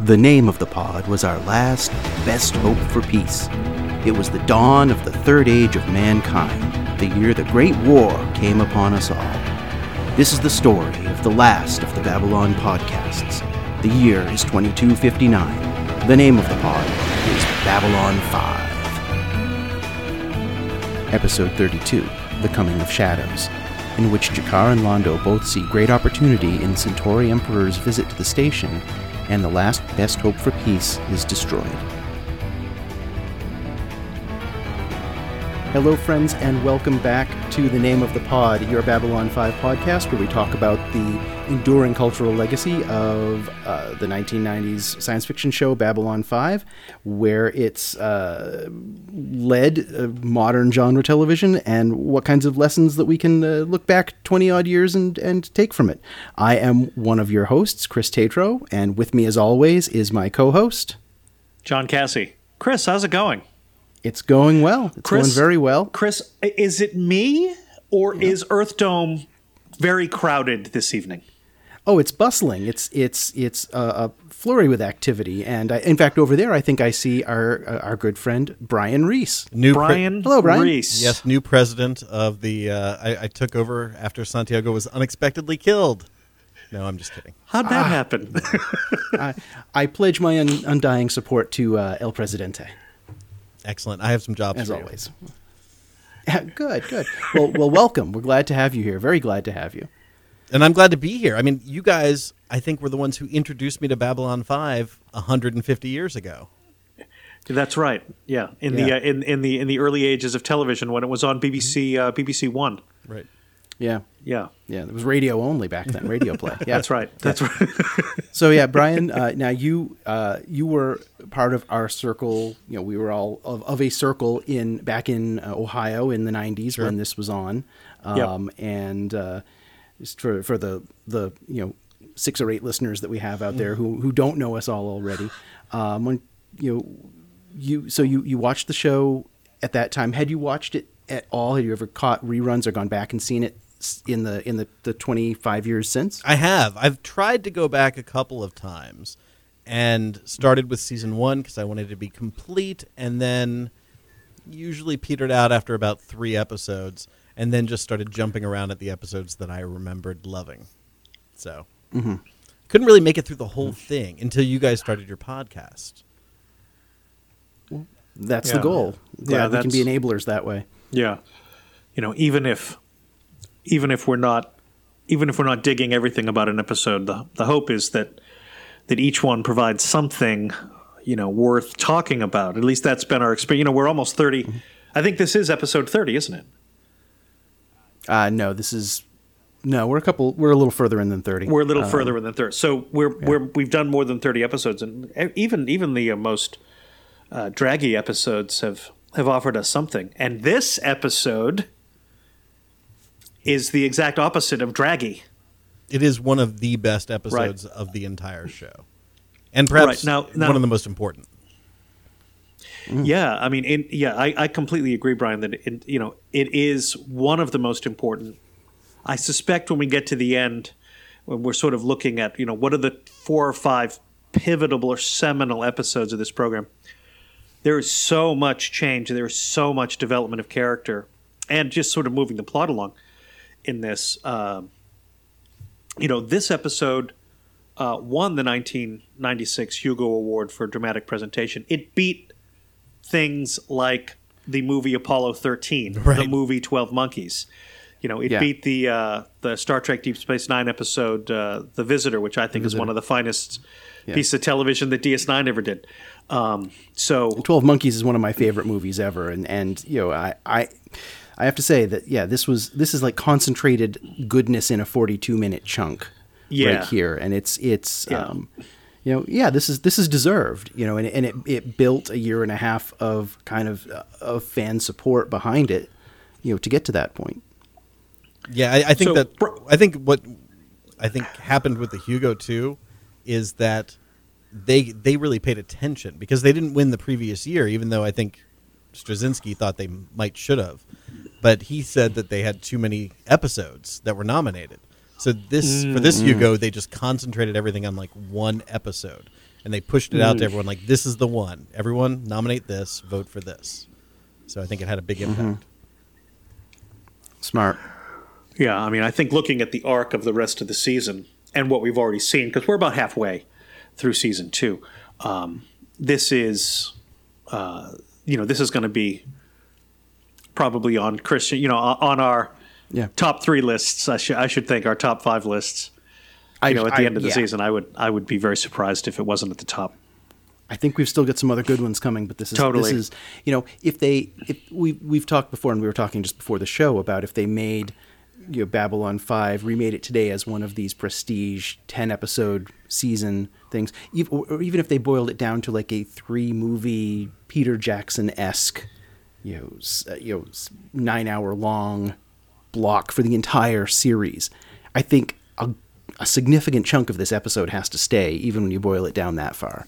The name of the pod was our last best hope for peace. It was the dawn of the third age of mankind, the year the Great War came upon us all. This is the story of the last of the Babylon podcasts. The year is 2259. The name of the pod is Babylon 5. Episode 32 The Coming of Shadows, in which G'Kar and Londo both see great opportunity in Centauri Emperor's visit to the station and the last best hope for peace is destroyed. Hello, friends, and welcome back to the Name of the Pod, your Babylon 5 podcast, where we talk about the enduring cultural legacy of uh, the 1990s science fiction show Babylon 5, where it's uh, led uh, modern genre television and what kinds of lessons that we can uh, look back 20 odd years and, and take from it. I am one of your hosts, Chris Tatro, and with me, as always, is my co host, John Cassie. Chris, how's it going? It's going well. It's Chris- going very well. Chris, is it me or is Earth Dome very crowded this evening? Oh, it's bustling. It's it's it's a, a flurry with activity, and I, in fact, over there, I think I see our uh, our good friend Brian Ries. New pre- Brian Hello, Brian. Ries. yes, new president of the. Uh, I, I took over after Santiago was unexpectedly killed. No, I'm just kidding. How'd that happen? I, I pledge my un, undying support to uh, El Presidente, Excellent. I have some jobs as always. Good, good. Well, well, welcome. We're glad to have you here. Very glad to have you. and I'm glad to be here. I mean, you guys, I think, were the ones who introduced me to Babylon Five 150 years ago. That's right. Yeah, in Yeah. the uh, in in the in the early ages of television when it was on BBC uh, BBC One. Right. Yeah, Yeah, yeah. It was radio only back then. Radio play. Yeah, that's right. That's right. So yeah, Brian. Uh, now you uh, you were part of our circle. You know, we were all of, of a circle in back in uh, Ohio in the '90s when this was on. Um, And uh, just for for the the you know six or eight listeners that we have out there who who don't know us all already, um, when you know you so you you watched the show at that time. Had you watched it at all? Had you ever caught reruns or gone back and seen it in the in the, the 25 years since? I have. I've tried to go back a couple of times, and started with season one because I wanted to be complete, and then usually petered out after about three episodes, and then just started jumping around at the episodes that I remembered loving. So mm-hmm. couldn't really make it through the whole thing until you guys started your podcast. That's Yeah. the goal. Glad Yeah, we can be enablers that way. yeah, you know, even if even if we're not even if we're not digging everything about an episode, the the hope is that that each one provides something you know worth talking about. At least that's been our experience. You know, we're almost 30 I think this is episode thirty, isn't it? Uh, no, this is no. We're a couple. We're a little further in than thirty. We're a little further in than thirty. So we're we're we've done more than thirty episodes, and even even the uh, most uh, draggy episodes have have offered us something. And this episode is the exact opposite of draggy. It is one of the best episodes of the entire show, and perhaps Right, now- now- one of the most important. Mm. Yeah, I mean, in, yeah, I, I completely agree, Brian. That it, you know it is one of the most important. I suspect when we get to the end, when we're sort of looking at you know what are the four or five pivotal or seminal episodes of this program, there is so much change. There is so much development of character, and just sort of moving the plot along in this. Um, you know, this episode uh, won the 1996 Hugo Award for dramatic presentation. It beat things like the movie Apollo 13, the movie 12 Monkeys. You know, it Yeah. beat the uh, the Star Trek Deep Space Nine episode, uh, The Visitor, which I think is one of the finest pieces of television that DS9 ever did. Um, so, Twelve Monkeys is one of my favorite movies ever, and and you know I I. I have to say that yeah, this was this is like concentrated goodness in a forty-two minute chunk Yeah. right here, and it's it's Yeah. um, you know yeah this is this is deserved you know, and, and it it built a year and a half of kind of uh, of fan support behind it, you know, to get to that point. Yeah, I, I think So, that bro- I think what I think happened with the Hugo too is that they they really paid attention because they didn't win the previous year, even though I think Straczynski thought they might should have. But he said that they had too many episodes that were nominated. So this for this Hugo, they just concentrated everything on like one episode, and they pushed it out to everyone like this is the one. Everyone nominate this, vote for this. So I think it had a big impact. Smart. Yeah, I mean, I think looking at the arc of the rest of the season and what we've already seen, because we're about halfway through season two, um, this is, uh, you know, this is going to be probably on Christian, you know, on our Yeah. top three lists. I should I should think our top five lists. I You know, at the I- end of the yeah. season, I would I would be very surprised if it wasn't at the top. I think we've still got some other good ones coming, but this is Totally. this is you know if they if we we've talked before and we were talking just before the show about if they made you know Babylon Five remade it today as one of these prestige ten episode season things, or even if they boiled it down to like a three movie Peter Jackson esque you know s- uh, you know s- nine hour long block for the entire series, I think a, a significant chunk of this episode has to stay, even when you boil it down that far.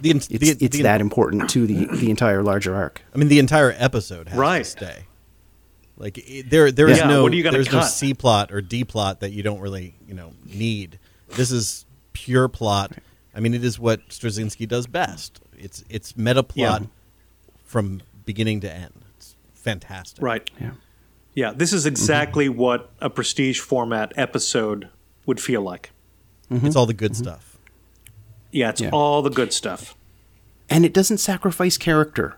The, en- It's, the, it's the- that important to the, the entire larger arc. I mean, the entire episode has Right. to stay. Like it, there, there is Yeah, no, what are there's no? C plot or D plot that you don't really, you know, need. This is pure plot. I mean, it is what Straczynski does best. It's it's meta plot Yeah. from beginning to end. It's fantastic. Right. Yeah. Yeah. This is exactly what a prestige format episode would feel like. Mm-hmm. It's all the good mm-hmm. stuff. Yeah, it's Yeah. all the good stuff. And it doesn't sacrifice character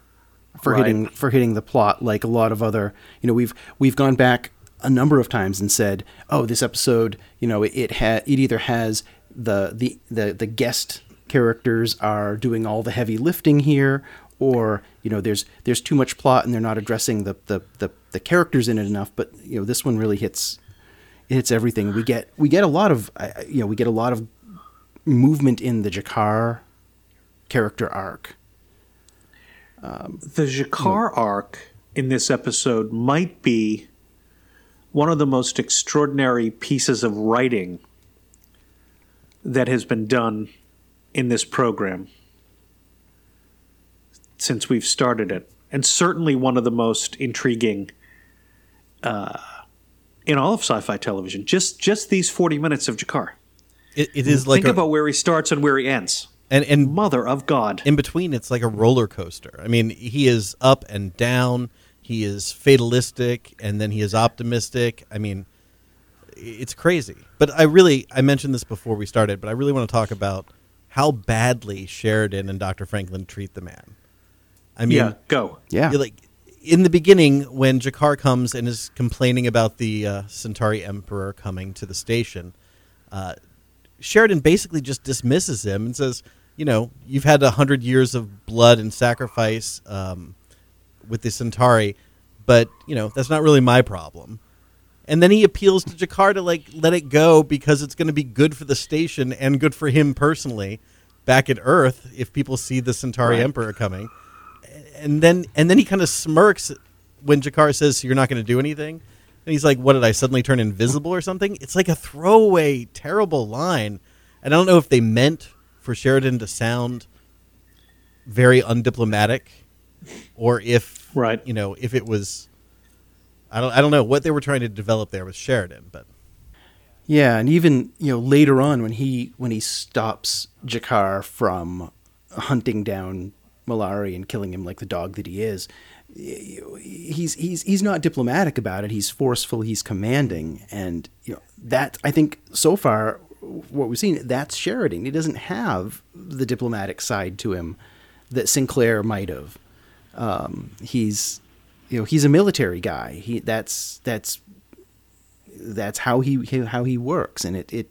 for Right. hitting for hitting the plot like a lot of other you know we've we've gone back a number of times and said oh this episode you know it, it ha- it either has the, the the the guest characters are doing all the heavy lifting here or you know there's there's too much plot and they're not addressing the the the, the characters in it enough but you know this one really hits it hits everything. We get we get a lot of you know we get a lot of movement in the G'Kar character arc. Um, the G'Kar arc in this episode might be one of the most extraordinary pieces of writing that has been done in this program since we've started it, and certainly one of the most intriguing uh, in all of sci-fi television. Just just these forty minutes of G'Kar. It, it is like Think a, about where he starts and where he ends. and and Mother of God. in between it's like a roller coaster i mean he is up and down he is fatalistic and then he is optimistic i mean it's crazy but i really i mentioned this before we started but i really want to talk about how badly sheridan and dr franklin treat the man i mean yeah, go. yeah like in the beginning when G'Kar comes and is complaining about the uh, centauri emperor coming to the station uh, Sheridan basically just dismisses him and says, "You know, you've had a hundred years of blood and sacrifice um, with the Centauri, but you know that's not really my problem." And then he appeals to G'Kar to like let it go because it's going to be good for the station and good for him personally back at Earth if people see the Centauri Right. Emperor coming. And then and then he kind of smirks when G'Kar says, "You're not going to do anything." And he's like, "What did I suddenly turn invisible or something?" It's like a throwaway, terrible line. And I don't know if they meant for Sheridan to sound very undiplomatic, or if Right. you know, if it was, I don't, I don't know what they were trying to develop there with Sheridan, but Yeah, and even you know later on when he when he stops G'Kar from hunting down Malari and killing him like the dog that he is, he's he's he's not diplomatic about it. He's forceful. He's commanding, and you know that I think so far what we've seen that's Sheridan. He doesn't have the diplomatic side to him that Sinclair might have. Um, he's you know he's a military guy. He that's that's that's how he how he works and it, it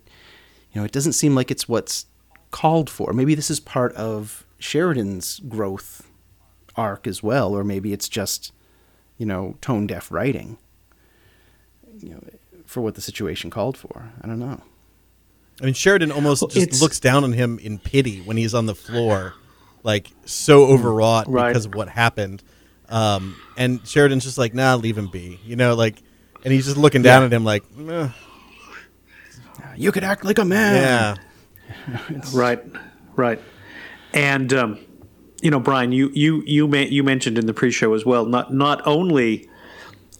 you know it doesn't seem like it's what's called for maybe this is part of sheridan's growth arc as well or maybe it's just you know tone deaf writing you know for what the situation called for i don't know I mean Sheridan almost Well, just looks down on him in pity when he's on the floor, like so overwrought Right. because of what happened. Um, and Sheridan's just like, "Nah, leave him be," you know, like, and he's just looking down Yeah. at him like, "Eh, you could act like a man "Yeah." Right, right. And um, you know, Brian, you you you ma- you mentioned in the pre-show as well. Not not only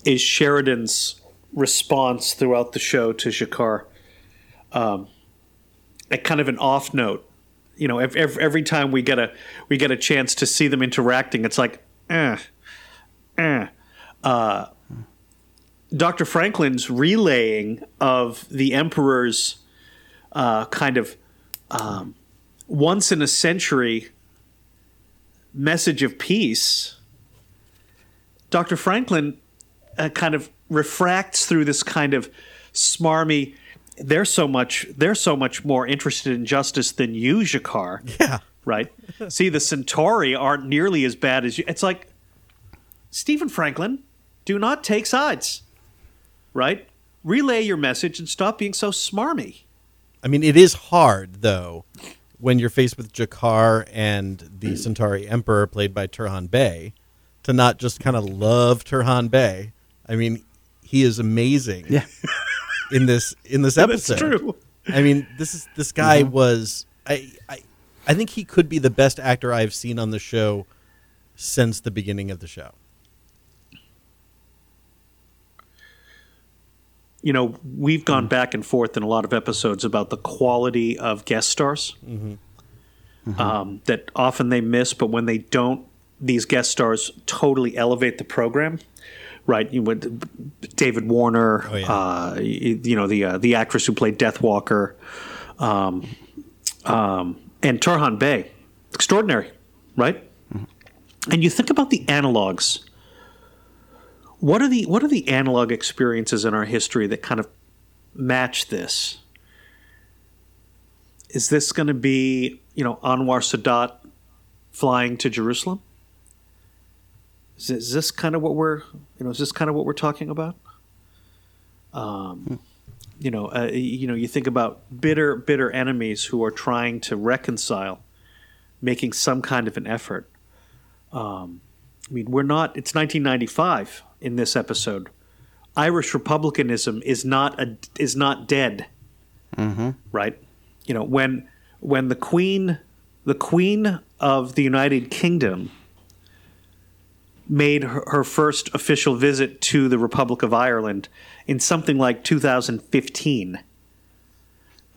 is Sheridan's response throughout the show to G'Kar um, a kind of an off note, you know, every, every time we get a we get a chance to see them interacting, it's like, eh, eh. Uh, Dr. Franklin's relaying of the Emperor's uh, kind of um, once in a century message of peace, Dr. Franklin uh, kind of refracts through this kind of smarmy. They're so much. They're so much more interested in justice than you, G'Kar. Yeah. Right. See, the Centauri aren't nearly as bad as you. It's like Stephen Franklin. Do not take sides. Right. Relay your message and stop being so smarmy. I mean, it is hard though when you're faced with G'Kar and the Centauri Emperor, played by Turhan Bey, to not just kind of love Turhan Bey. I mean, he is amazing. Yeah. In this in this That's episode, true. I mean, this is this guy mm-hmm. was I, I I think he could be the best actor I've seen on the show since the beginning of the show. You know, we've gone back and forth in a lot of episodes about the quality of guest stars Um, that often they miss, but when they don't, these guest stars totally elevate the program. Right, you went David Warner, Oh, yeah. uh, you, you know the uh, the actress who played Deathwalker, um, um, and Turhan Bey, extraordinary, right? And you think about the analogs what are the what are the analog experiences in our history that kind of match this? Is this going to be you know Anwar Sadat flying to Jerusalem? Is, is this kind of what we're you know is this kind of what we're talking about? Um, you know, uh, you know, you think about bitter bitter enemies who are trying to reconcile, making some kind of an effort. Um, I mean, we're not. It's 1995 in this episode. Irish republicanism is not a is not dead. Right. You know when when the queen the queen of the United Kingdom made her, her first official visit to the Republic of Ireland in something like 2015.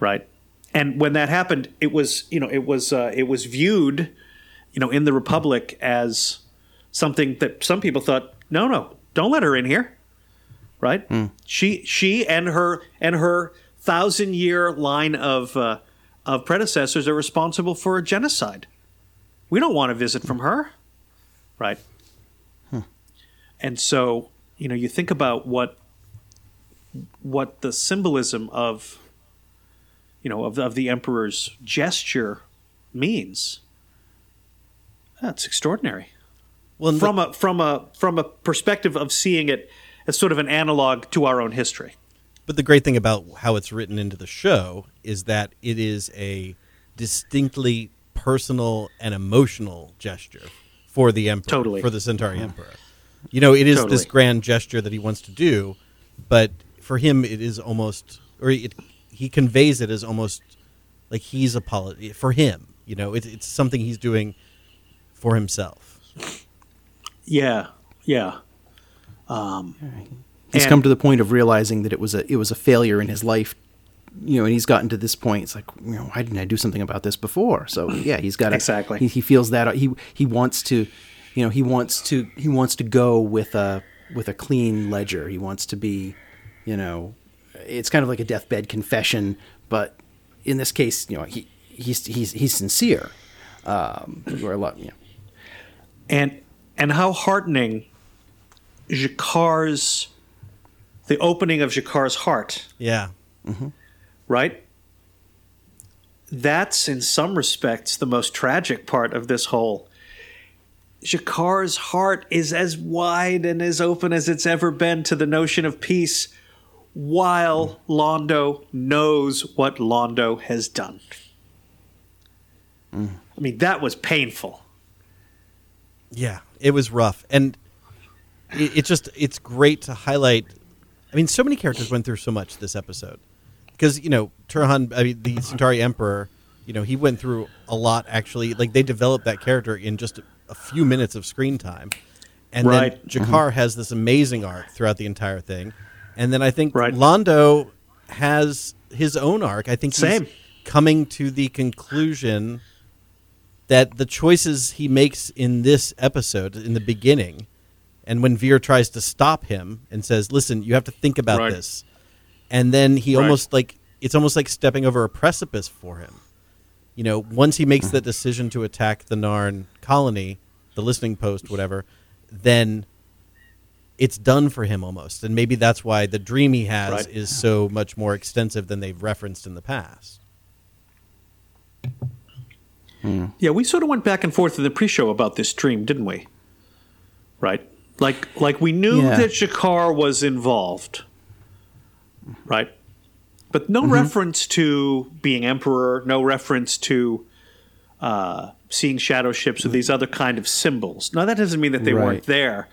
Right. And when that happened, it was you know it was uh, it was viewed, you know, in the Republic as something that some people thought, no, no, don't let her in here. Right? She she and her and her thousand year line of uh, of predecessors are responsible for a genocide. We don't want a visit from her. Right? And so, you know, you think about what what the symbolism of you know of, of the emperor's gesture means. That's extraordinary Well, and the- from a from a from a perspective of seeing it as sort of an analog to our own history. But the great thing about how it's written into the show is that it is a distinctly personal and emotional gesture for the emperor, Totally. for the Centauri Emperor. You know, it is Totally. this grand gesture that he wants to do, but for him, it is almost, or it, he conveys it as almost like he's apology for him. You know, it, it's something he's doing for himself. Yeah, yeah. He's And- come to the point of realizing that it was a it was a failure in his life, you know, and he's gotten to this point. It's like, you know, why didn't I do something about this before? So yeah, he's got to Exactly. He, he feels that he he wants to, you know, he wants to he wants to go with a with a clean ledger. He wants to be, you know, it's kind of like a deathbed confession, but in this case, you know, he he's he's he's sincere. Um, or a lot, you know, And and how heartening G'Kar's the opening of G'Kar's heart, Yeah. Mm-hmm. right? That's in some respects the most tragic part of this whole. G'Kar's heart is as wide and as open as it's ever been to the notion of peace, while Londo knows what Londo has done. Mm. I mean, that was painful. Yeah, it was rough, and it, it just it's great to highlight. I mean, so many characters went through so much this episode because you know Turhan, I mean, the Centauri Emperor. You know, he went through a lot. Actually, like they developed that character in just a, few minutes of screen time, and Right. then G'Kar has this amazing arc throughout the entire thing, and then I think Right. Londo has his own arc. I think Same. he's coming to the conclusion that the choices he makes in this episode, in the beginning, and when Vir tries to stop him and says, "Listen, you have to think about Right. this," and then he Right. almost like it's almost like stepping over a precipice for him. You know, once he makes that decision to attack the Narn colony, the listening post, whatever, then it's done for him almost. And maybe that's why the dream he has Right. is so much more extensive than they've referenced in the past. Yeah, we sort of went back and forth in the pre-show about this dream, didn't we? Right? Like like we knew Yeah. that G'Kar was involved. Right? But no reference to being emperor, no reference to uh, seeing shadow ships or these other kind of symbols. Now that doesn't mean that they Right. weren't there,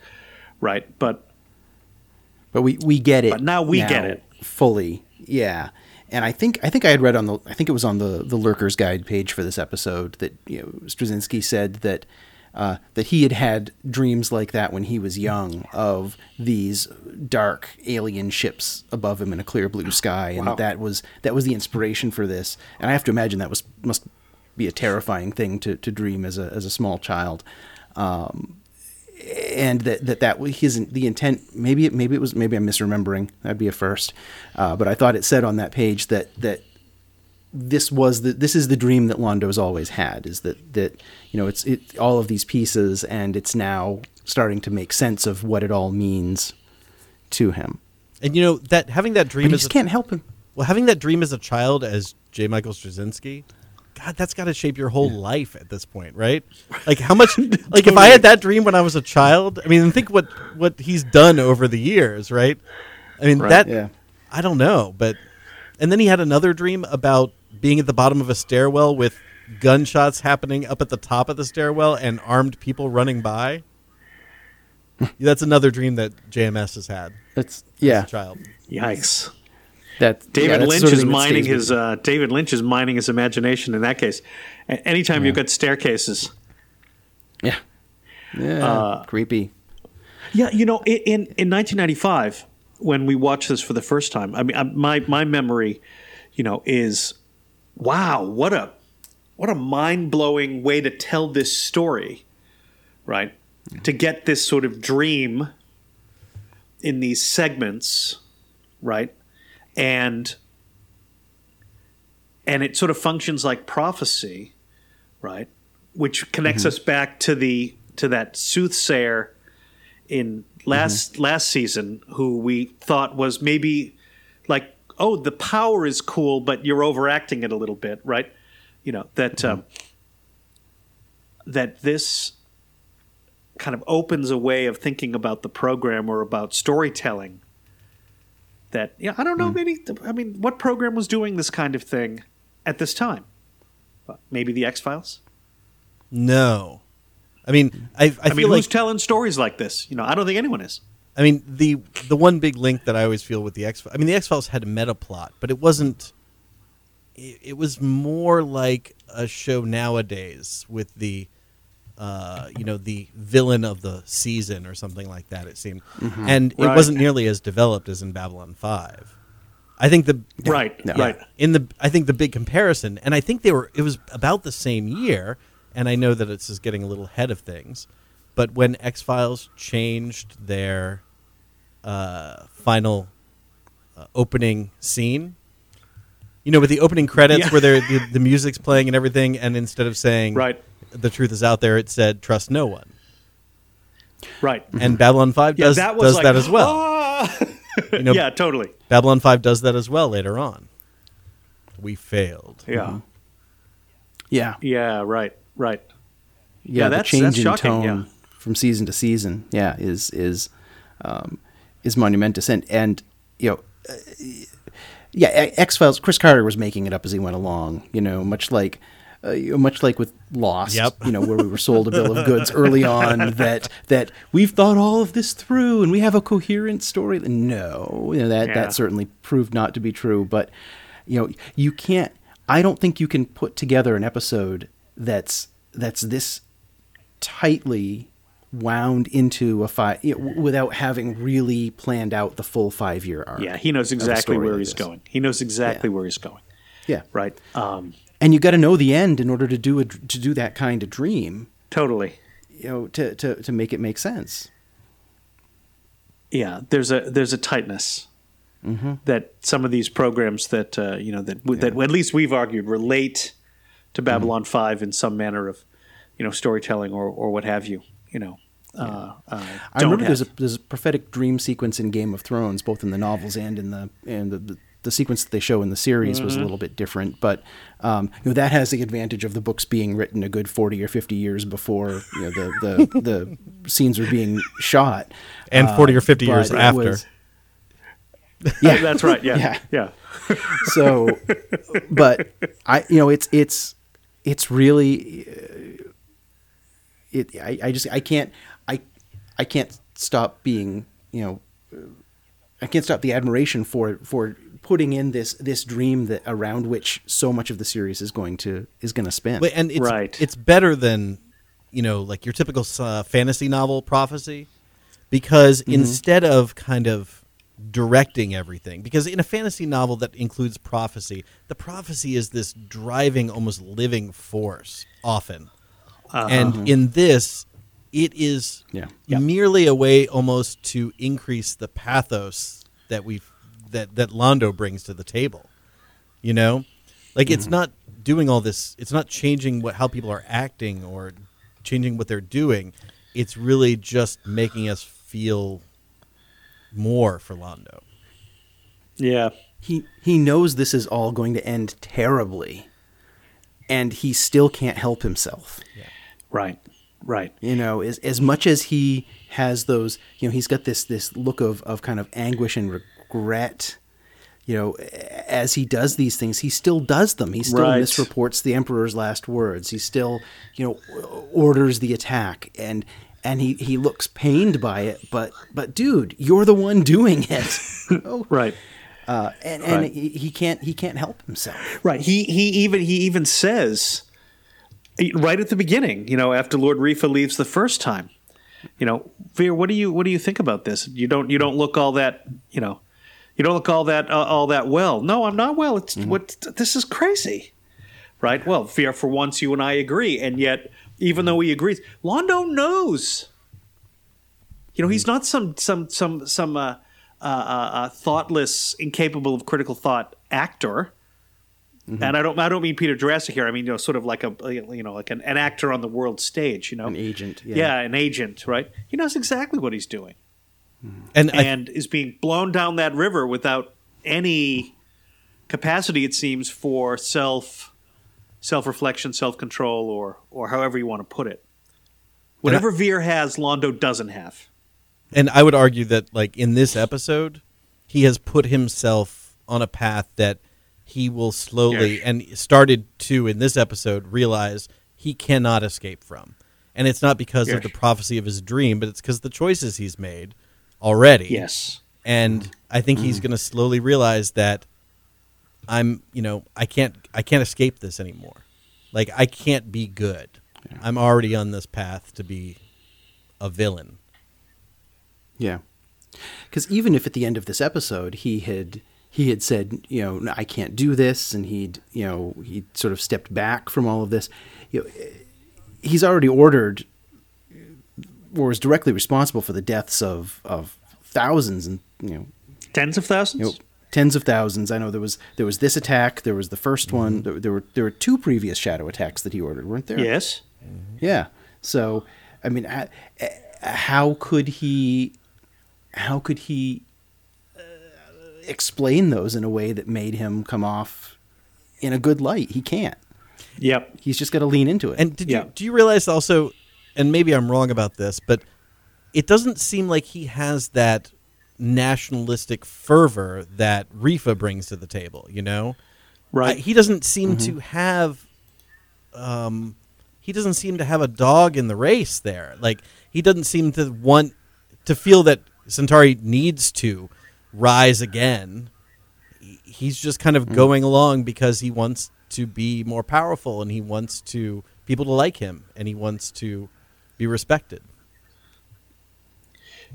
right? But but we we get it. But now we get it. fully. Yeah. And I think I think I had read on the I think it was on the the lurkers guide page for this episode that you know Straczynski said that uh, that he had had dreams like that when he was young of these dark alien ships above him in a clear blue sky, and Wow. that, was that was the inspiration for this. And I have to imagine that was must be a terrifying thing to, to dream as a as a small child. Um, and that that that was his the intent maybe it maybe it was maybe I'm misremembering that'd be a first uh, but I thought it said on that page that that this was the this is the dream that Londo's always had is that that you know it's it all of these pieces and it's now starting to make sense of what it all means to him And you know that having that but dream as just can't help him well, having that dream as a child as J. Michael Straczynski, God, that's got to shape your whole life at this point, right? Like how much? Like if I had that dream when I was a child, I mean, think what what he's done over the years, right? I mean Right. that. yeah I don't know, but and then he had another dream about being at the bottom of a stairwell with gunshots happening up at the top of the stairwell and armed people running by. That's another dream that JMS has had that's as yeah a child. yikes. That David yeah, Lynch sort of is the thing that mining his uh, David Lynch is mining his imagination in that case. A- anytime you've got staircases. yeah. Yeah. Uh, creepy. Yeah, you know, in in 1995 when we watched this for the first time, I mean, I, my my memory, you know, is wow, what a what a mind blowing way to tell this story, right? To get this sort of dream in these segments, right, and and it sort of functions like prophecy, right, which connects mm-hmm. us back to the to that soothsayer in last mm-hmm. last season who we thought was maybe like oh the power is cool but you're overacting it a little bit right? You know that mm-hmm. um, that this kind of opens a way of thinking about the program or about storytelling that yeah I don't know hmm. maybe I mean what program was doing this kind of thing at this time? Maybe the X Files No, I mean, I, I, I, feel mean like who's telling stories like this? You know I don't think anyone is. I mean the the one big link that I always feel with the X I mean the X Files had a meta plot, but it wasn't. It, it was more like a show nowadays with the, uh, you know, the villain of the season or something like that. It seemed, and it wasn't nearly as developed as in Babylon Five. I think the right no. right in the I think the big comparison, and I think they were it was about the same year, and I know that it's just getting a little ahead of things, but when X Files changed their uh, final uh, opening scene, you know, with the opening credits Yeah. where they're, the the music's playing and everything, and instead of saying Right. The truth is out there, it said trust no one, right and Babylon Five Yeah, does that does like, that as well. "Ah!" You know, yeah, totally. Babylon Five does that as well later on. We failed. Yeah, yeah yeah, right, right. yeah, Yeah, the change that's in shocking, tone yeah. from season to season, yeah, is is um, is monumentous, and and you know, uh, yeah, X Files. Chris Carter was making it up as he went along, you know, much like. Uh, much like with Lost, Yep. you know, where we were sold a bill of goods early on that that we've thought all of this through and we have a coherent story. No, you know, that Yeah. that certainly proved not to be true. But you know, you can't. I don't think you can put together an episode that's that's this tightly wound into a five you know, without having really planned out the full five year arc. Yeah, he knows exactly where like he's this. going. He knows exactly Yeah. where he's going. Yeah. Right. Um, and you got to know the end in order to do a, to do that kind of dream. totally. You know, to to to make it make sense. Yeah. There's a there's a tightness that some of these programs that uh, you know that that at least we've argued relate to Babylon Five in some manner of you know storytelling or or what have you. You know. Uh, uh, I remember there's a there's a prophetic dream sequence in Game of Thrones, both in the novels and in the and the, the, the sequence that they show in the series was a little bit different, but um, you know that has the advantage of the books being written a good forty or fifty years before you know the the, the scenes are being shot, And Uh, 40 or 50 years after. was- yeah, That's right. Yeah. Yeah. yeah. so but i you know it's it's it's really uh, it I, I just i can't i i can't stop being you know uh, i can't stop the admiration for for putting in this this dream that around which so much of the series is going to is going to spin But- and it's Right. it's better than you know like your typical uh, fantasy novel prophecy because Mm-hmm. instead of kind of directing everything because in a fantasy novel that includes prophecy the prophecy is this driving almost living force often and in this it is Yeah. Yeah. merely a way almost to increase the pathos that we that that Londo brings to the table you know like it's mm-hmm. not doing all this it's not changing what how people are acting or changing what they're doing it's really just making us feel more for Londo Yeah. he he knows this is all going to end terribly and he still can't help himself Yeah. Right. Right. you know as, as much as he has those you know he's got this this look of, of kind of anguish and regret you know as he does these things he still does them he still Right. misreports the emperor's last words he still you know orders the attack and and he he looks pained by it but but dude you're the one doing it oh Right. uh, and and Right. he, he can't he can't help himself Right. He he even he even says right at the beginning, you know, after Lord Refa leaves the first time, you know, Vir, what do you what do you think about this? You don't you don't look all that, you know, you don't look all that uh, all that well. No, I'm not well. It's what this is crazy. Right? Well, Vir for once you and I agree, and yet even though he agrees, Londo knows. You know, he's not some some some some uh, uh, uh, uh, thoughtless, incapable of critical thought actor. And I don't I don't mean Peter Jurasik here. I mean you know sort of like a you know like an, an actor on the world stage. You know, An agent, yeah. Yeah. an agent. Right. He knows exactly what he's doing, and I, is being blown down that river without any capacity. It seems for self self reflection, self control, or or however you want to put it. Whatever Vir has, Londo doesn't have. and I would argue that like in this episode he has put himself on a path that he will slowly Yes. and started to in this episode realize he cannot escape from. And it's not because of the prophecy of his dream, but it's because the choices he's made already. Yes. and I think he's mm-hmm. going to slowly realize that I'm, you know, I can't, I can't escape this anymore. Like I can't be good. I'm already on this path to be a villain. Yeah, because even if at the end of this episode he had he had said, you know, I can't do this, and he'd you know he sort of stepped back from all of this, you know, he's already ordered or was directly responsible for the deaths of of thousands and you know Tens of thousands. you know, tens of thousands. I know there was there was this attack. There was the 1st one. There, there were there were two previous shadow attacks that he ordered, weren't there? Yes. Yeah. So, I mean, h- h- how could he? How could he uh, explain those in a way that made him come off in a good light? He can't. Yep. He's just got to lean into it. And did Yeah. you do you realize also, and maybe I'm wrong about this, but it doesn't seem like he has that nationalistic fervor that Refa brings to the table. You know, Right. I- he doesn't seem to have um he doesn't seem to have a dog in the race there like he doesn't seem to want to feel that centauri needs to rise again he's just kind of going along because he wants to be more powerful and he wants to people to like him and he wants to be respected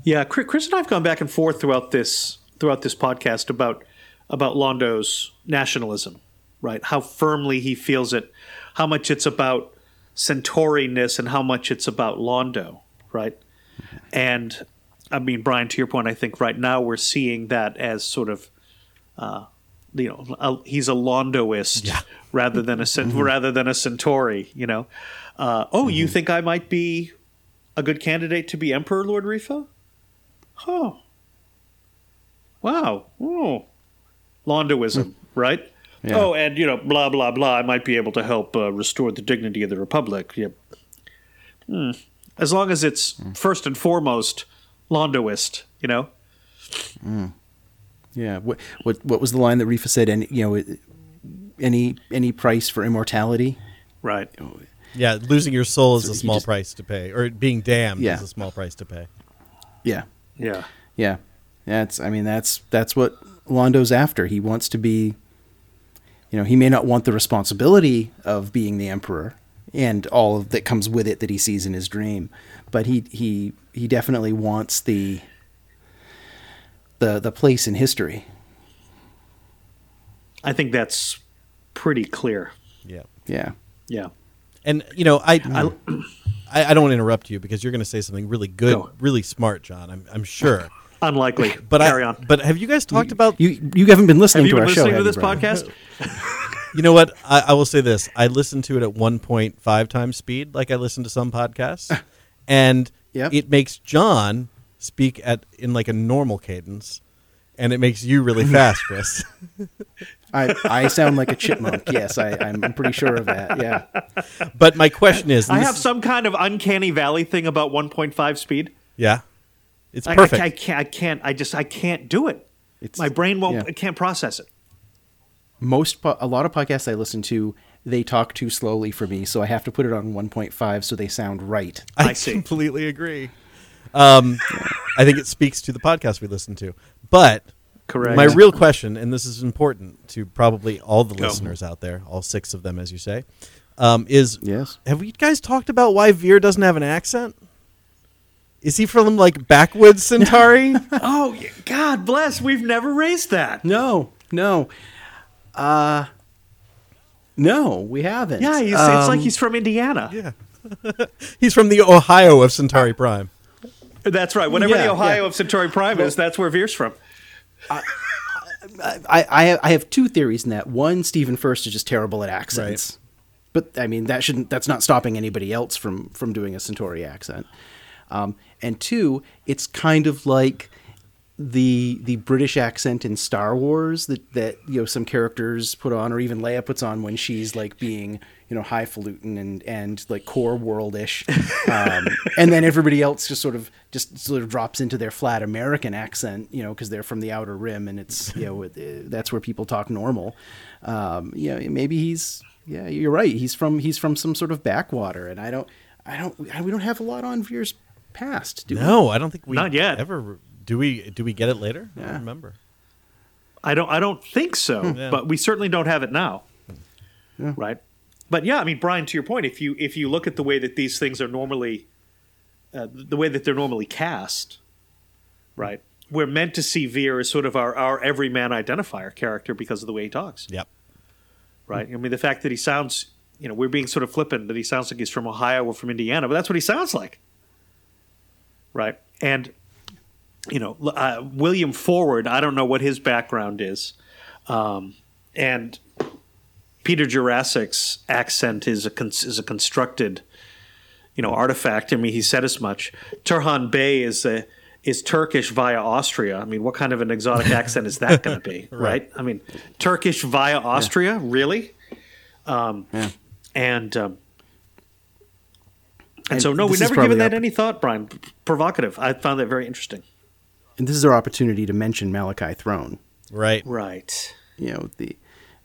Yeah, Chris and I have gone back and forth throughout this throughout this podcast about about Londo's nationalism. right? How firmly he feels it, how much it's about Centauri-ness and how much it's about Londo, right? And I mean, Brian, to your point, I think right now we're seeing that as sort of, uh, you know, a, he's a Londoist Yeah. rather than a rather than a Centauri. You know, uh, oh, you think I might be a good candidate to be Emperor, Lord Refa? Oh, Wow. Oh. Londoism, right? Yeah. Oh, and you know, blah blah blah. I might be able to help uh, restore the dignity of the republic. Yep. Hmm. As long as it's first and foremost Londoist, you know. Yeah. What what what was the line that Refa said? Any you know, any any price for immortality? Right. Yeah, losing your soul is So a small just- price to pay, or being damned Yeah. is a small price to pay. Yeah. Yeah. Yeah. That's I mean that's that's what Londo's after. He wants to be you know, he may not want the responsibility of being the emperor and all of that comes with it that he sees in his dream, but he he he definitely wants the the the place in history. I think that's pretty clear. Yeah. Yeah. Yeah. And you know, I I, I, I don't want to interrupt you because you're going to say something really good, Go. really smart, John. I'm I'm sure. Unlikely. But carry I, on. But have you guys talked about? You you haven't been listening Have you to been our show, listening to this Brian? podcast? You know what? I, I will say this: I listened to it at 1.5 times speed, like I listen to some podcasts, and Yep. it makes John speak at in like a normal cadence, and it makes you really fast, Chris. I, I sound like a chipmunk. Yes, I, I'm pretty sure of that. Yeah. but my question is, I have some kind of uncanny valley thing about 1.5 speed. yeah, it's I- I, perfect. I, can't. I can't. I just. I can't do it. It's, My brain won't. yeah. It can't process it. Most po- a lot of podcasts I listen to, they talk too slowly for me, so I have to put it on 1.5 so they sound right. I see. completely agree. Um, I think it speaks to the podcast we listen to. But Correct. my real question, and this is important to probably all the Go. listeners out there, all six of them, as you say, um, is Yes. have we guys talked about why Vir doesn't have an accent? Is he from like backwoods Centauri? oh, God bless. We've never raised that. No, no. Uh no, we haven't. Yeah, he's, it's Um, like he's from Indiana. yeah. He's from the Ohio of Centauri Prime. That's right. Whatever Yeah, the Ohio yeah. of Centauri Prime is, that's where Vir's from. I, I have, I have two theories in that. One, Stephen Furst is just terrible at accents. But I mean that shouldn't that's not stopping anybody else from from doing a Centauri accent. Um, and two, it's kind of like the the British accent in Star Wars that that you know some characters put on, or even Leia puts on when she's like being you know highfalutin and and like core worldish, um, and then everybody else just sort of just sort of drops into their flat American accent, you know, because they're from the Outer Rim, and it's you know it- that's where people talk normal. Um, you know, maybe he's yeah, you're right. He's from he's from some sort of backwater, and I don't I don't I, we don't have a lot on Vir's past, do we? No, I don't think we Not yet. ever do we do we get it later? I don't remember. I don't. I don't think so. Yeah. But we certainly don't have it now. Right. But yeah, I mean, Brian, to your point, if you if you look at the way that these things are normally, uh, the way that they're normally cast, right, we're meant to see Vir as sort of our our everyman identifier character because of the way he talks. Yep. Right. I mean, the fact that he sounds, you know, we're being sort of flippant that he sounds like he's from Ohio or from Indiana, but that's what he sounds like. Right. And, you know, uh, William Forward, I don't know what his background is. Um, and Peter Jurasik's accent is a, con- is a constructed, you know, artifact. I mean, he said as much. Turhan Bey is a, is Turkish via Austria. I mean, what kind of an exotic accent is that going to be, right. I mean, Turkish via Austria, really? Um, Yeah. And um, and, so, no, we is never given that any thought, Brian. P- Provocative. I found that very interesting. And this is our opportunity to mention Malachi Throne. Right. Right. you know the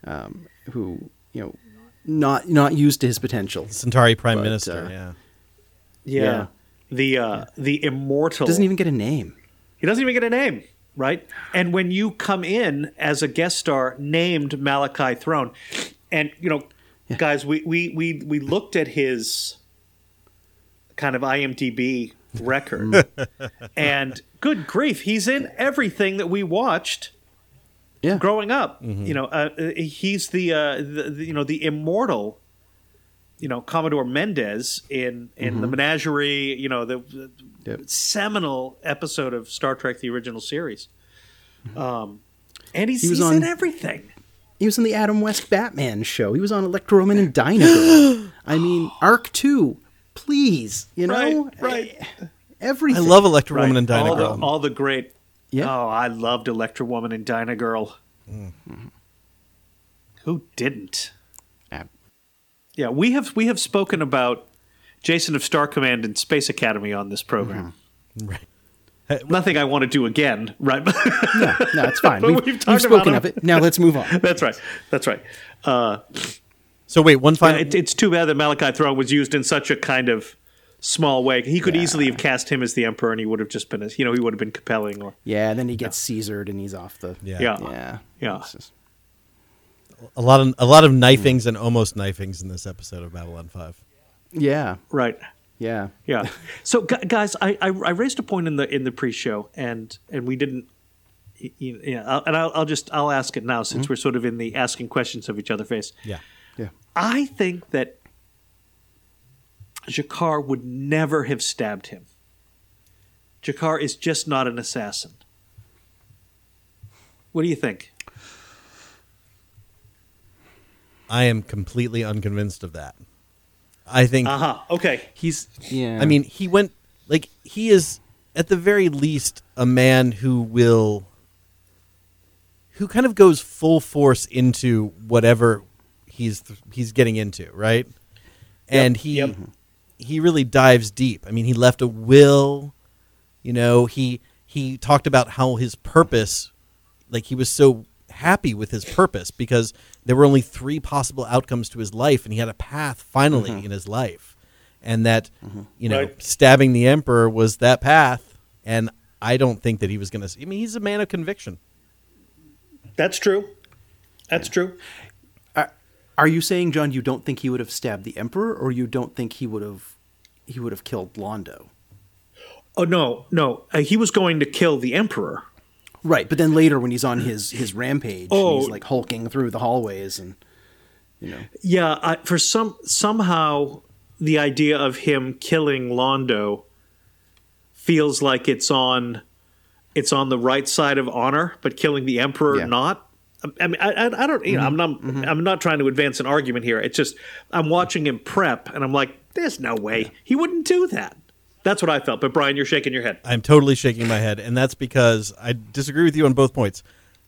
um, who you know not not used to his potential Centauri Prime But, Minister. uh, yeah. Yeah. Yeah. The uh, the immortal doesn't even get a name He doesn't even get a name, right? And when you come in as a guest star named Malachi Throne, and you know, guys, we, we we we looked at his kind of IMDb record, and good grief, he's in everything that we watched Yeah. growing up. Mm-hmm. You know, uh, uh, he's the, uh, the, the you know the immortal. You know, Commodore Mendez in in Mm-hmm. the Menagerie. You know, the, the Yep. seminal episode of Star Trek: The Original Series. Um, and he's, He was he's on- in everything. He was in the Adam West Batman show. He was on Electra Woman and Dyna Girl. I mean, Arc 2. Please, you know? Right, right. Eh, Everything. I love Electra Right. Woman and Dinah all Girl. The, all the great. Yeah. Oh, I loved Electra Woman and Dinah Girl. Mm-hmm. Who didn't? Ah, Yeah, we have we have spoken about Jason of Star Command and Space Academy on this program. right. Nothing I want to do again, right? no, no, it's fine. We've, we've we've, spoken about of it. Now let's move on. That's right. That's right. Uh, So wait, one final. it, it's too bad that Malachi Throne was used in such a kind of small way. He could easily have cast him as the Emperor, and he would have just been, a, you know, he would have been compelling. Or Yeah, and then he gets Caesared and he's off the. yeah. yeah, Yeah. Yeah. Just- a lot of a lot of knifings hmm. and almost knifings in this episode of Babylon Five. yeah. right. Yeah. Yeah. So, gu- guys, I, I, I raised a point in the in the pre-show, and and we didn't. y- y- Yeah, and I'll, I'll just I'll ask it now since hmm. we're sort of in the asking questions of each other face. Yeah, Yeah. I think that G'Kar would never have stabbed him. G'Kar is just not an assassin. What do you think? I am completely unconvinced of that. I think Uh huh. Okay. he's. Yeah. I mean, he went like he is at the very least a man who will, who kind of goes full force into whatever he's he's getting into, right? And he yep. He really dives deep. I mean, he left a will. You know, he he talked about how his purpose, like he was so happy with his purpose because there were only three possible outcomes to his life, and he had a path finally mm-hmm. in his life, and that mm-hmm. you know Right. stabbing the emperor was that path. And I don't think that he was going to. I mean, he's a man of conviction. That's true. That's true. Are, you saying, John, you don't think he would have stabbed the Emperor, or you don't think he would have he would have killed Londo? Oh no, no. Uh, he was going to kill the emperor. Right, but then later when he's on his his rampage, Oh. he's like hulking through the hallways and you know. Yeah, I, for some somehow the idea of him killing Londo feels like it's on it's on the right side of honor, but killing the emperor Yeah. not. I- mean, I, I, don't. You know, I'm mm-hmm. not. Mm-hmm. I'm not trying to advance an argument here. It's just I'm watching him prep, and I'm like, "There's no way he wouldn't do that." That's what I felt. But Brian, you're shaking your head. I'm totally shaking my head, and that's because I disagree with you on both points.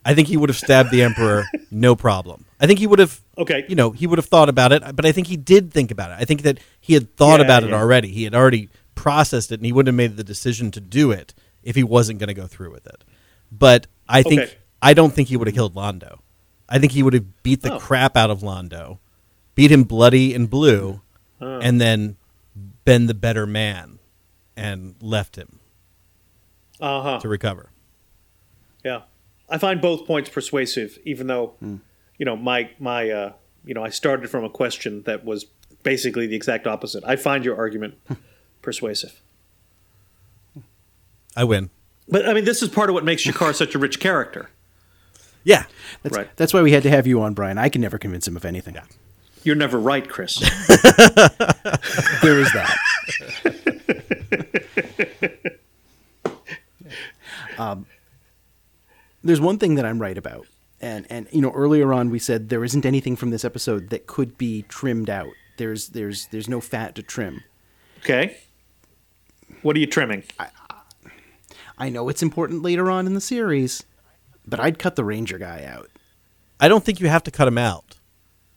I think he would have stabbed the emperor, no problem. I think he would have, Okay. you know, he would have thought about it, but I think he did think about it. I think that he had thought Yeah, about it already. He had already processed it, and he wouldn't have made the decision to do it if he wasn't going to go through with it. But I think Okay. I don't think he would have killed Londo. I think he would have beat the Oh. crap out of Londo, beat him bloody and blue, Oh. and then been the better man and left him Uh huh. to recover. Yeah, I find both points persuasive, even though Hmm. you know my my uh, you know I started from a question that was basically the exact opposite. I find your argument persuasive, I win. but I mean this is part of what makes G'Kar such a rich character. Yeah. That's Right. that's why we had to have you on, Brian. I can never convince him of anything. You're never right, Chris. There is that. um, there's one thing that I'm right about, and and you know earlier on we said there isn't anything from this episode that could be trimmed out. There's there's there's no fat to trim. okay, what are you trimming? I, I know it's important later on in the series, but I'd cut the ranger guy out. I don't think you have to cut him out.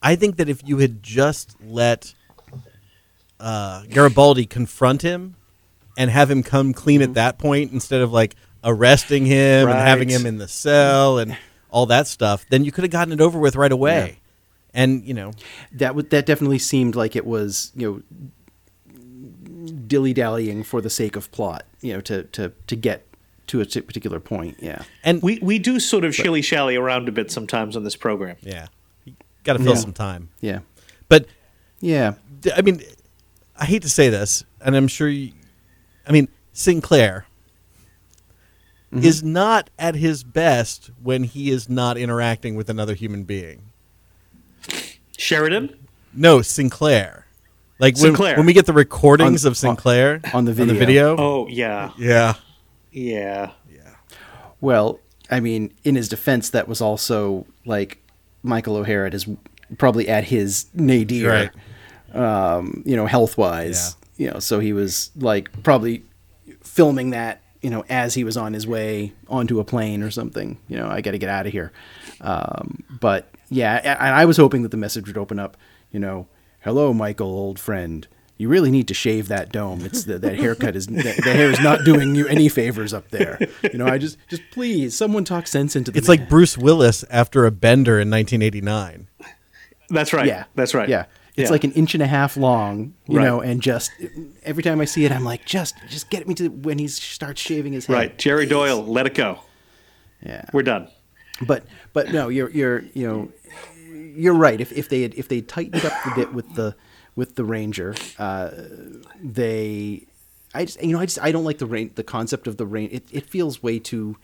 I think that if you had just let uh, Garibaldi confront him and have him come clean at that point instead of like arresting him and having him in the cell and all that stuff, then you could have gotten it over with right away. And you know, That would that definitely seemed like it was you know dilly dallying for the sake of plot. You know to to to get to a particular point. Yeah. and We we do sort of shilly shally around a bit sometimes on this program. yeah, got to fill Yeah. some time. Yeah. But Yeah. I mean, I hate to say this, and I'm sure you, I mean, Sinclair, mm-hmm. is not at his best when he is not interacting with another human being. Sheridan. No, Sinclair. Like when, Sinclair. when we get the recordings On- of Sinclair on the video. video. Oh yeah, Yeah. Yeah. Yeah. Well, I mean, in his defense, that was also like Michael O'Hare is probably at his nadir, um, you know, health wise. You know, so he was like probably filming that, you know, as he was on his way onto a plane or something. You know, I got to get out of here. Um, but yeah, and I was hoping that the message would open up. You know, hello, Michael, old friend. You really need to shave that dome. It's the, that haircut is the, the hair is not doing you any favors up there. You know, I just just please someone talk sense into the. It's man. like Bruce Willis after a bender in 1989. That's right. yeah, that's right. Yeah, it's Yeah. like an inch and a half long. You Right. know, and just every time I see it, I'm like, just just get me to when he starts shaving his head. right. Jerry Please. Doyle, let it go. Yeah, We're done. but but no, you're you're you know you're right. If if they had if they tightened up a bit with the with the Ranger, uh, they I just you know I just I don't like the rain the concept of the rain. It it feels way too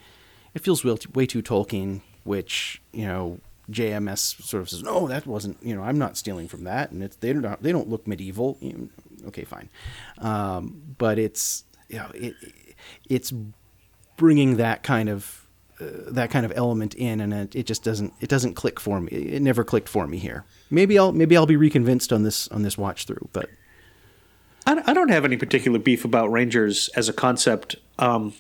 it feels way too, way too Tolkien, which you know. JMS sort of says, "No, that wasn't. You know, I'm not stealing from that, and it's they don't they don't look medieval. You know, okay, fine, um, but it's you know it, it's bringing that kind of uh, that kind of element in, and it, it just doesn't it doesn't click for me. It never clicked for me here. Maybe I'll maybe I'll be reconvinced on this on this watch through, but I, I don't have any particular beef about Rangers as a concept. Um,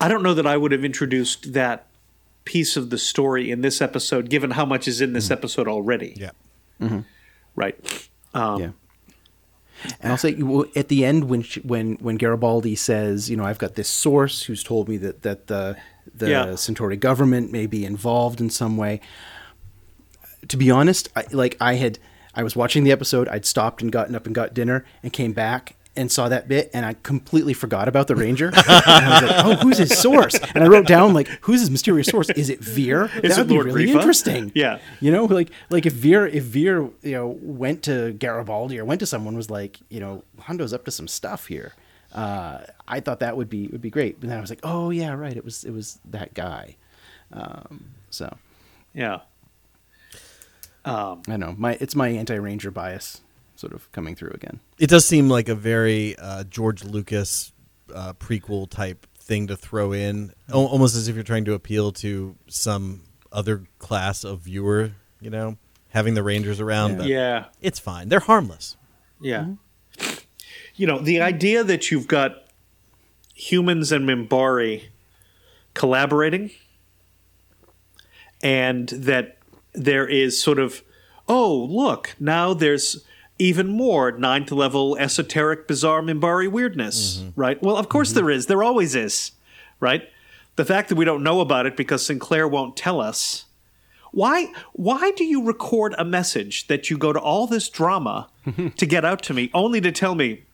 I don't know that I would have introduced that piece of the story in this episode, given how much is in this episode already. Yeah. Right. Um, yeah. And I'll say you- at the end when she, when when Garibaldi says, you know, I've got this source who's told me that that the the Yeah. Centauri government may be involved in some way. To be honest, I, like I had, I was watching the episode. I'd stopped and gotten up and got dinner and came back and saw that bit, and I completely forgot about the Ranger. and I was like, oh, who's his source? And I wrote down like, who's his mysterious source? Is it Vir? Is that would be Lord really Refa? interesting. Yeah. You know, like like if Vir if Vir you know went to Garibaldi or went to someone was like you know Londo's up to some stuff here. Uh, I thought that would be would be great, but then I was like, oh yeah, right. It was it was that guy. Um, so Yeah. I don't know my it's my anti Ranger bias sort of coming through again. It does seem like a very uh, George Lucas uh, prequel type thing to throw in, Al- almost as if you're trying to appeal to some other class of viewer. You know, having the Rangers around. Yeah. But Yeah. it's fine. They're harmless. Yeah. You know, the idea that you've got humans and Minbari collaborating and that there is sort of, oh, look, now there's even more ninth level esoteric, bizarre Minbari weirdness, mm-hmm. right? Well, of course mm-hmm. there is. There always is, right? The fact that we don't know about it because Sinclair won't tell us. Why why do you record a message that you go to all this drama to get out to me only to tell me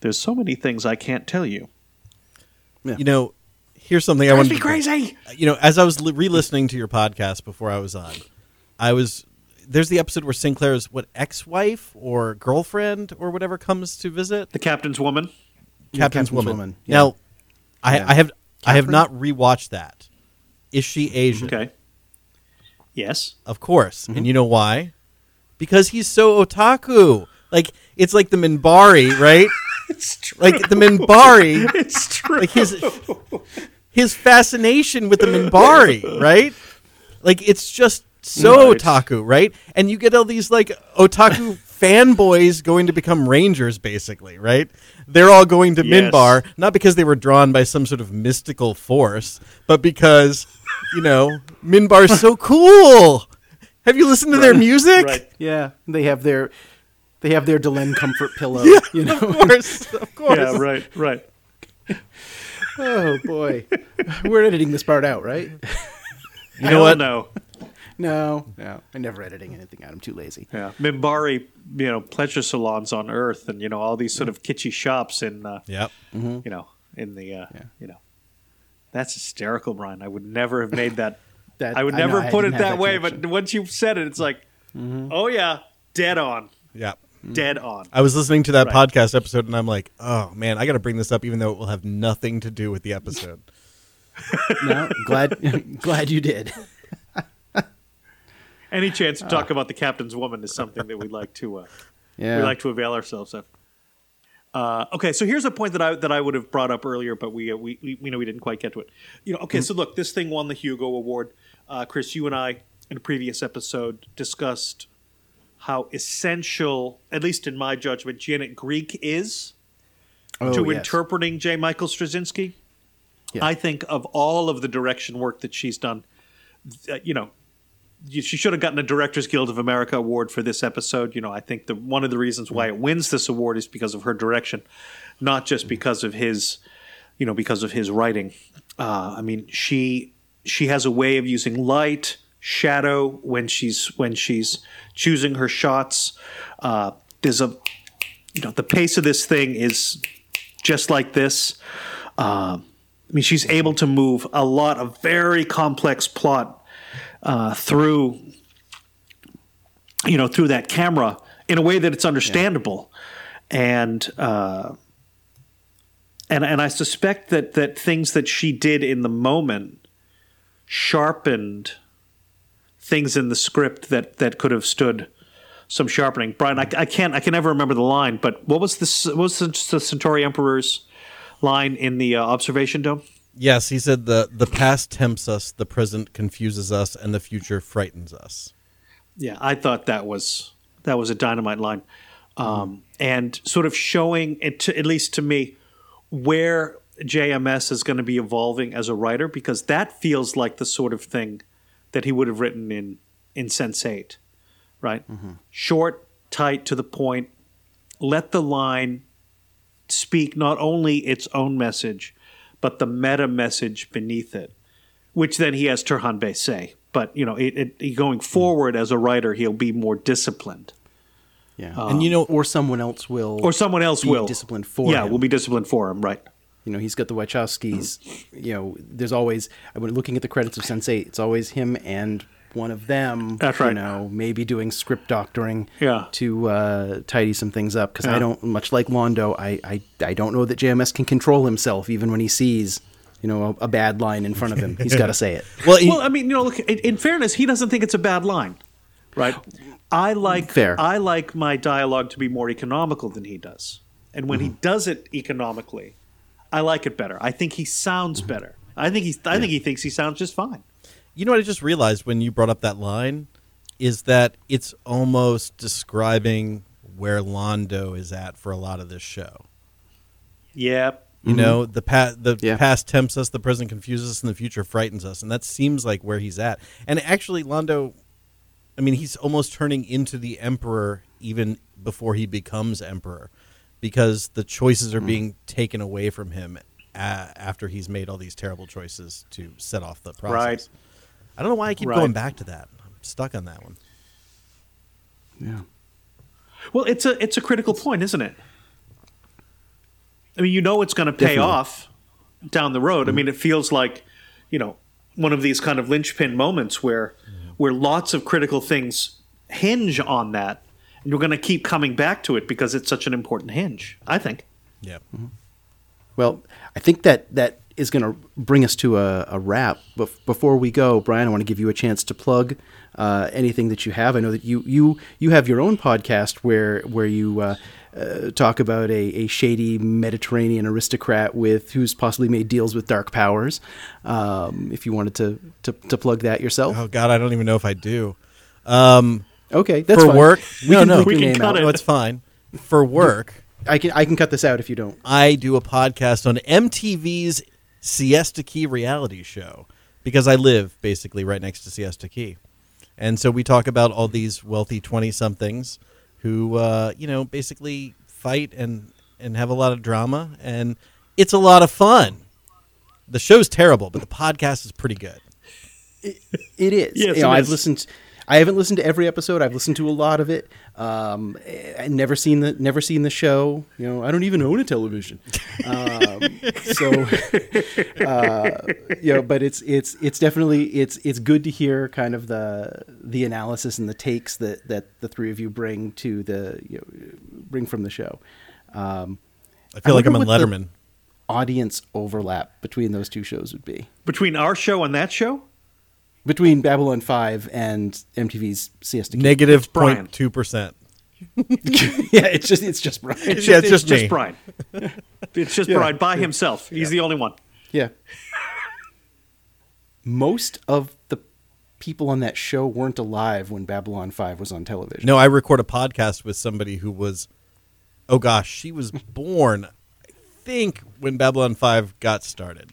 there's so many things I can't tell you? You know, here's something I Drives want me crazy. Uh, you know, as I was re-listening to your podcast before I was on, I was there's the episode where Sinclair's what ex-wife or girlfriend or whatever comes to visit The captain's woman. Yeah, Captain's, Captain's woman. Woman, yeah. Now, I, Yeah. I have I have Catherine? not rewatched that. Is she Asian? Okay. Yes. Of course. Mm-hmm. And you know why? Because he's so otaku. Like it's like the Minbari, right? It's true. like the Minbari, it's true. like his his fascination with the Minbari, right? Like it's just so Right. otaku, right? And you get all these like otaku fanboys going to become rangers, basically, right? They're all going to Yes. Minbar not because they were drawn by some sort of mystical force, but because you know Minbar's so cool. Have you listened to their music? right. Yeah, they have their they have their Delenn comfort pillow. you know. Of course, of course. Yeah, right, right. Oh boy, we're editing this part out, right? You know what? No. No, no, I'm never editing anything out. I'm too lazy. Yeah. Minbari, you know, pleasure salons on Earth and, you know, all these sort of kitschy shops in, uh, Yep. you know, in the, uh, you know. That's hysterical, Brian. I would never have made that. That I would I know, never I put it that, that way, but once you've said it, it's like, oh, yeah, dead on. Yep. dead on. I was listening to that Right. podcast episode and I'm like, oh man, I got to bring this up even though it will have nothing to do with the episode. No, glad glad you did. Any chance to talk about the captain's woman is something that we'd like to uh, Yeah. we like to avail ourselves of. Uh, okay, so here's a point that I that I would have brought up earlier, but we uh, we, we we know we didn't quite get to it. You know, okay, so look, this thing won the Hugo Award. Uh, Chris, you and I in a previous episode discussed how essential, at least in my judgment, Janet Greek is Oh, to yes. interpreting J. Michael Straczynski. Yeah. I think of all of the direction work that she's done, uh, you know, you- she should have gotten a Directors Guild of America award for this episode. You know, I think the one of the reasons why it wins this award is because of her direction, not just because of his, you know, because of his writing. Uh, I mean, she she has a way of using light, shadow when she's when she's choosing her shots. Uh, there's a, you know, the pace of this thing is just like this. Uh, I mean, she's able to move a lot of very complex plot uh, through, you know, through that camera in a way that it's understandable, and uh, and and I suspect that that things that she did in the moment sharpened things in the script that that could have stood some sharpening. Brian, I, I can't I can never remember the line, but what was this? What was the, the Centauri Emperor's line in the uh, observation dome? Yes, he said the the past tempts us, the present confuses us, and the future frightens us. Yeah, I thought that was that was a dynamite line, um, and sort of showing it to, at least to me where JMS is going to be evolving as a writer because that feels like the sort of thing that he would have written in in Sense Eight, right? Short, tight, to the point. Let the line speak not only its own message, but the meta message beneath it, which then he has Turhan Bey say. But you know, it, it, going hmm. forward as a writer, he'll be more disciplined, Yeah. Um, and you know, or someone else will or someone else will disciplined for him. Yeah, him. will be disciplined for him, right? You know, he's got the Wachowskis. You know, there's always I when looking at the credits of Sense8, it's always him and one of them. That's You right. know, maybe doing script doctoring. Yeah. To uh, tidy some things up because Yeah. I don't much like Londo. I, I I don't know that JMS can control himself even when he sees you know a, a bad line in front of him. He's got to say it. well, he- Well, I mean, you know, look. In, in fairness, he doesn't think it's a bad line, right? I like Fair. I like my dialogue to be more economical than he does, and when Mm-hmm. he does it economically, I like it better. I think he sounds Mm-hmm. better. I think he's. I think he thinks he sounds just fine. You know what I just realized when you brought up that line is that it's almost describing where Londo is at for a lot of this show. Yep. You mm-hmm. know, the past the Yeah. past tempts us, the present confuses us, and the future frightens us, and that seems like where he's at. And actually, Londo, I mean, he's almost turning into the emperor even before he becomes emperor, because the choices are mm. being taken away from him a- after he's made all these terrible choices to set off the process. Right. I don't know why I keep Right. going back to that. I'm stuck on that one. Yeah. Well, it's a it's a critical point, isn't it? I mean, you know it's going to pay Definitely. off down the road. I mean, mm-hmm. it feels like, you know, one of these kind of linchpin moments where mm-hmm. where lots of critical things hinge on that, and you're going to keep coming back to it because it's such an important hinge. I think. Yeah. Mm-hmm. Well, I think that that is going to bring us to a, a wrap. But before we go, Brian, I want to give you a chance to plug uh, anything that you have. I know that you you you have your own podcast where where you. Uh, uh, talk about a, a shady Mediterranean aristocrat with who's possibly made deals with dark powers. Um, if you wanted to, to to plug that yourself, Oh God, I don't even know if I do. Um, okay, that's for fine. work, We no, can no, We can cut out. it. no, it's fine. For work, I can I can cut this out if you don't. I do a podcast on MTV's Siesta Key reality show because I live basically right next to Siesta Key, and so we talk about all these wealthy twenty somethings who, uh, you know, basically fight and and have a lot of drama, and it's a lot of fun. The show's terrible, but the podcast is pretty good. It is. Yes, you know, it I've is. listened. I haven't listened to every episode. I've listened to a lot of it. Um, I never seen the never seen the show. You know, I don't even own a television. Um, so, uh, you know, but it's it's it's definitely it's it's good to hear kind of the the analysis and the takes that that the three of you bring to the you know, bring from the show. Um, I feel I like I'm wonder on Letterman. audience overlap between those two shows would be Between our show and that show, between Babylon Five and MTV's Siesta Key. Negative 0.2 percent. yeah, it's just it's just Brian. it's Yeah, just, it's just it's me. Brian. It's just Yeah. Brian by himself. He's the only one. Yeah. Most of the people on that show weren't alive when Babylon 5 was on television. No, I record a podcast with somebody who was, oh gosh, she was born, I think, when Babylon 5 got started.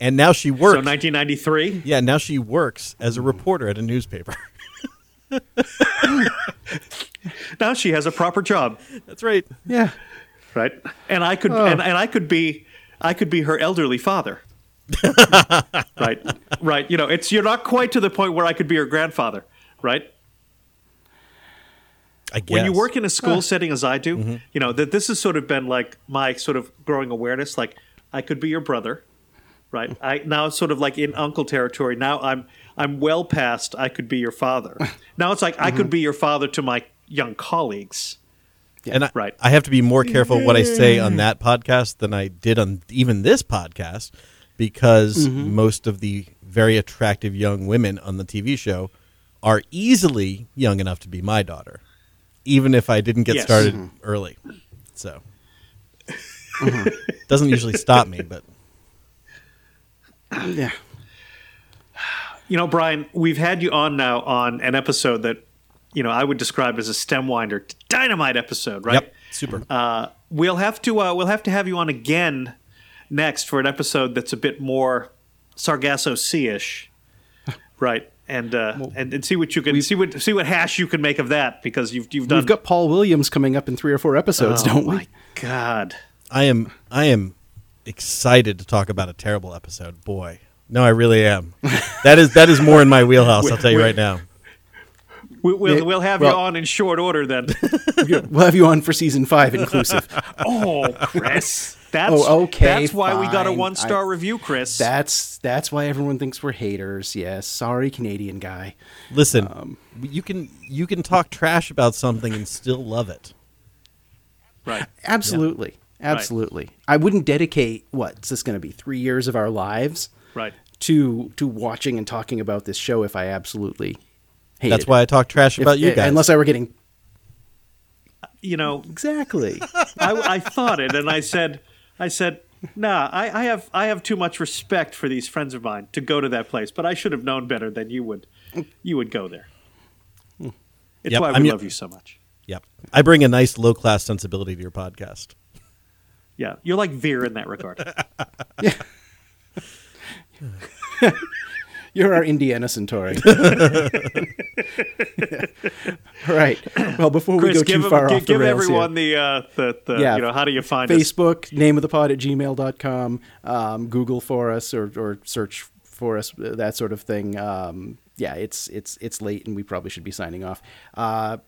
And now she works. So 1993. yeah, now she works as a reporter at a newspaper. Now she has a proper job, That's right. Yeah. right? And I could Oh. and, and I could be I could be her elderly father. right. Right. You know, it's you're not quite to the point where I could be her grandfather, right? I guess. when you work in a school setting as I do, mm-hmm. you know that this has sort of been like my sort of growing awareness. Like I could be your brother, right? I now it's sort of like in uncle territory. Now I'm I'm well past I could be your father. Now it's like I could mm-hmm. be your father to my young colleagues. and I, right. I have to be more careful what I say on that podcast than I did on even this podcast because mm-hmm. most of the very attractive young women on the TV show are easily young enough to be my daughter, even if I didn't get Yes. started mm-hmm. early. So doesn't usually stop me, but Yeah. You know, Brian, we've had you on now on an episode that you know I would describe as a stem winder, dynamite episode, right? yep, super. Uh, we'll have to uh, we'll have to have you on again next for an episode that's a bit more Sargasso Sea-ish, right? And, uh, and and see what you can see what see what hash you can make of that because you've you've done. We've got Paul Williams coming up in three or four episodes, oh don't we? my we? God, I am I am excited to talk about a terrible episode. Boy, no, I really am. that is that is more in my wheelhouse. I'll tell you right now. we, we'll we'll have well- you on in short order then. We'll have you on for season five inclusive. oh, Chris, that's Oh, okay, That's why we got a one star review, Chris. That's that's why everyone thinks we're haters. Yes. Sorry, Canadian guy. Listen, Um, you can you can talk trash about something and still love it. right. Absolutely. Absolutely. I wouldn't dedicate what is this going to be three years of our lives Right. to to watching and talking about this show if I absolutely hated That's it. why I talk trash If- about you eh, guys. Unless I were getting You know, exactly. I, I thought it, and I said, I said, nah, I, I have I have too much respect for these friends of mine to go to that place, but I should have known better than you would. You would go there. Hmm. It's Yep, why we I'm love you so much. yep, I bring a nice low class sensibility to your podcast. Yeah, you're like Vir in that regard. You're our Indiana Centauri. All right. Well, before we go too him- far gi- off the give rails everyone here. the uh, the, the Yeah. you know how do you find us? Facebook, name of the pod at gmail.com, um, Google for us or, or search for us, uh, that sort of thing. Um, yeah, it's it's it's late and we probably should be signing off. Uh,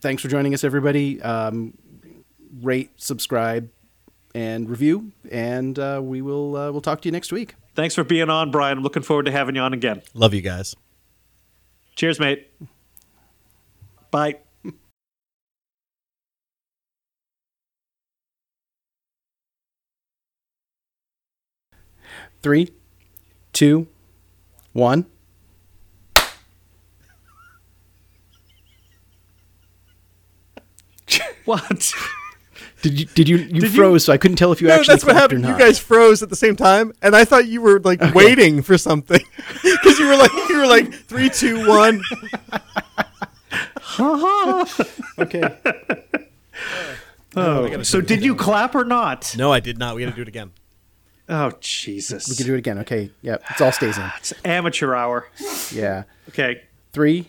thanks for joining us, everybody. Um, rate, subscribe, and review, and uh, we will uh, we'll talk to you next week. Thanks for being on, Brian. I'm looking forward to having you on again. Love you guys. Cheers, mate. Bye. Three, two, one. What? Did you did you you Did you- froze? so I couldn't tell if you No, actually that's what clapped or happened. You guys froze at the same time, and I thought you were like waiting for something because you were like you were like three, two, one. okay. Oh, so did you clap or not? No, I did not. We got to do it again. Oh, Jesus. We can do it again. Okay. Yeah. It all stays in. Ah, it's amateur hour. Yeah. Okay. Three,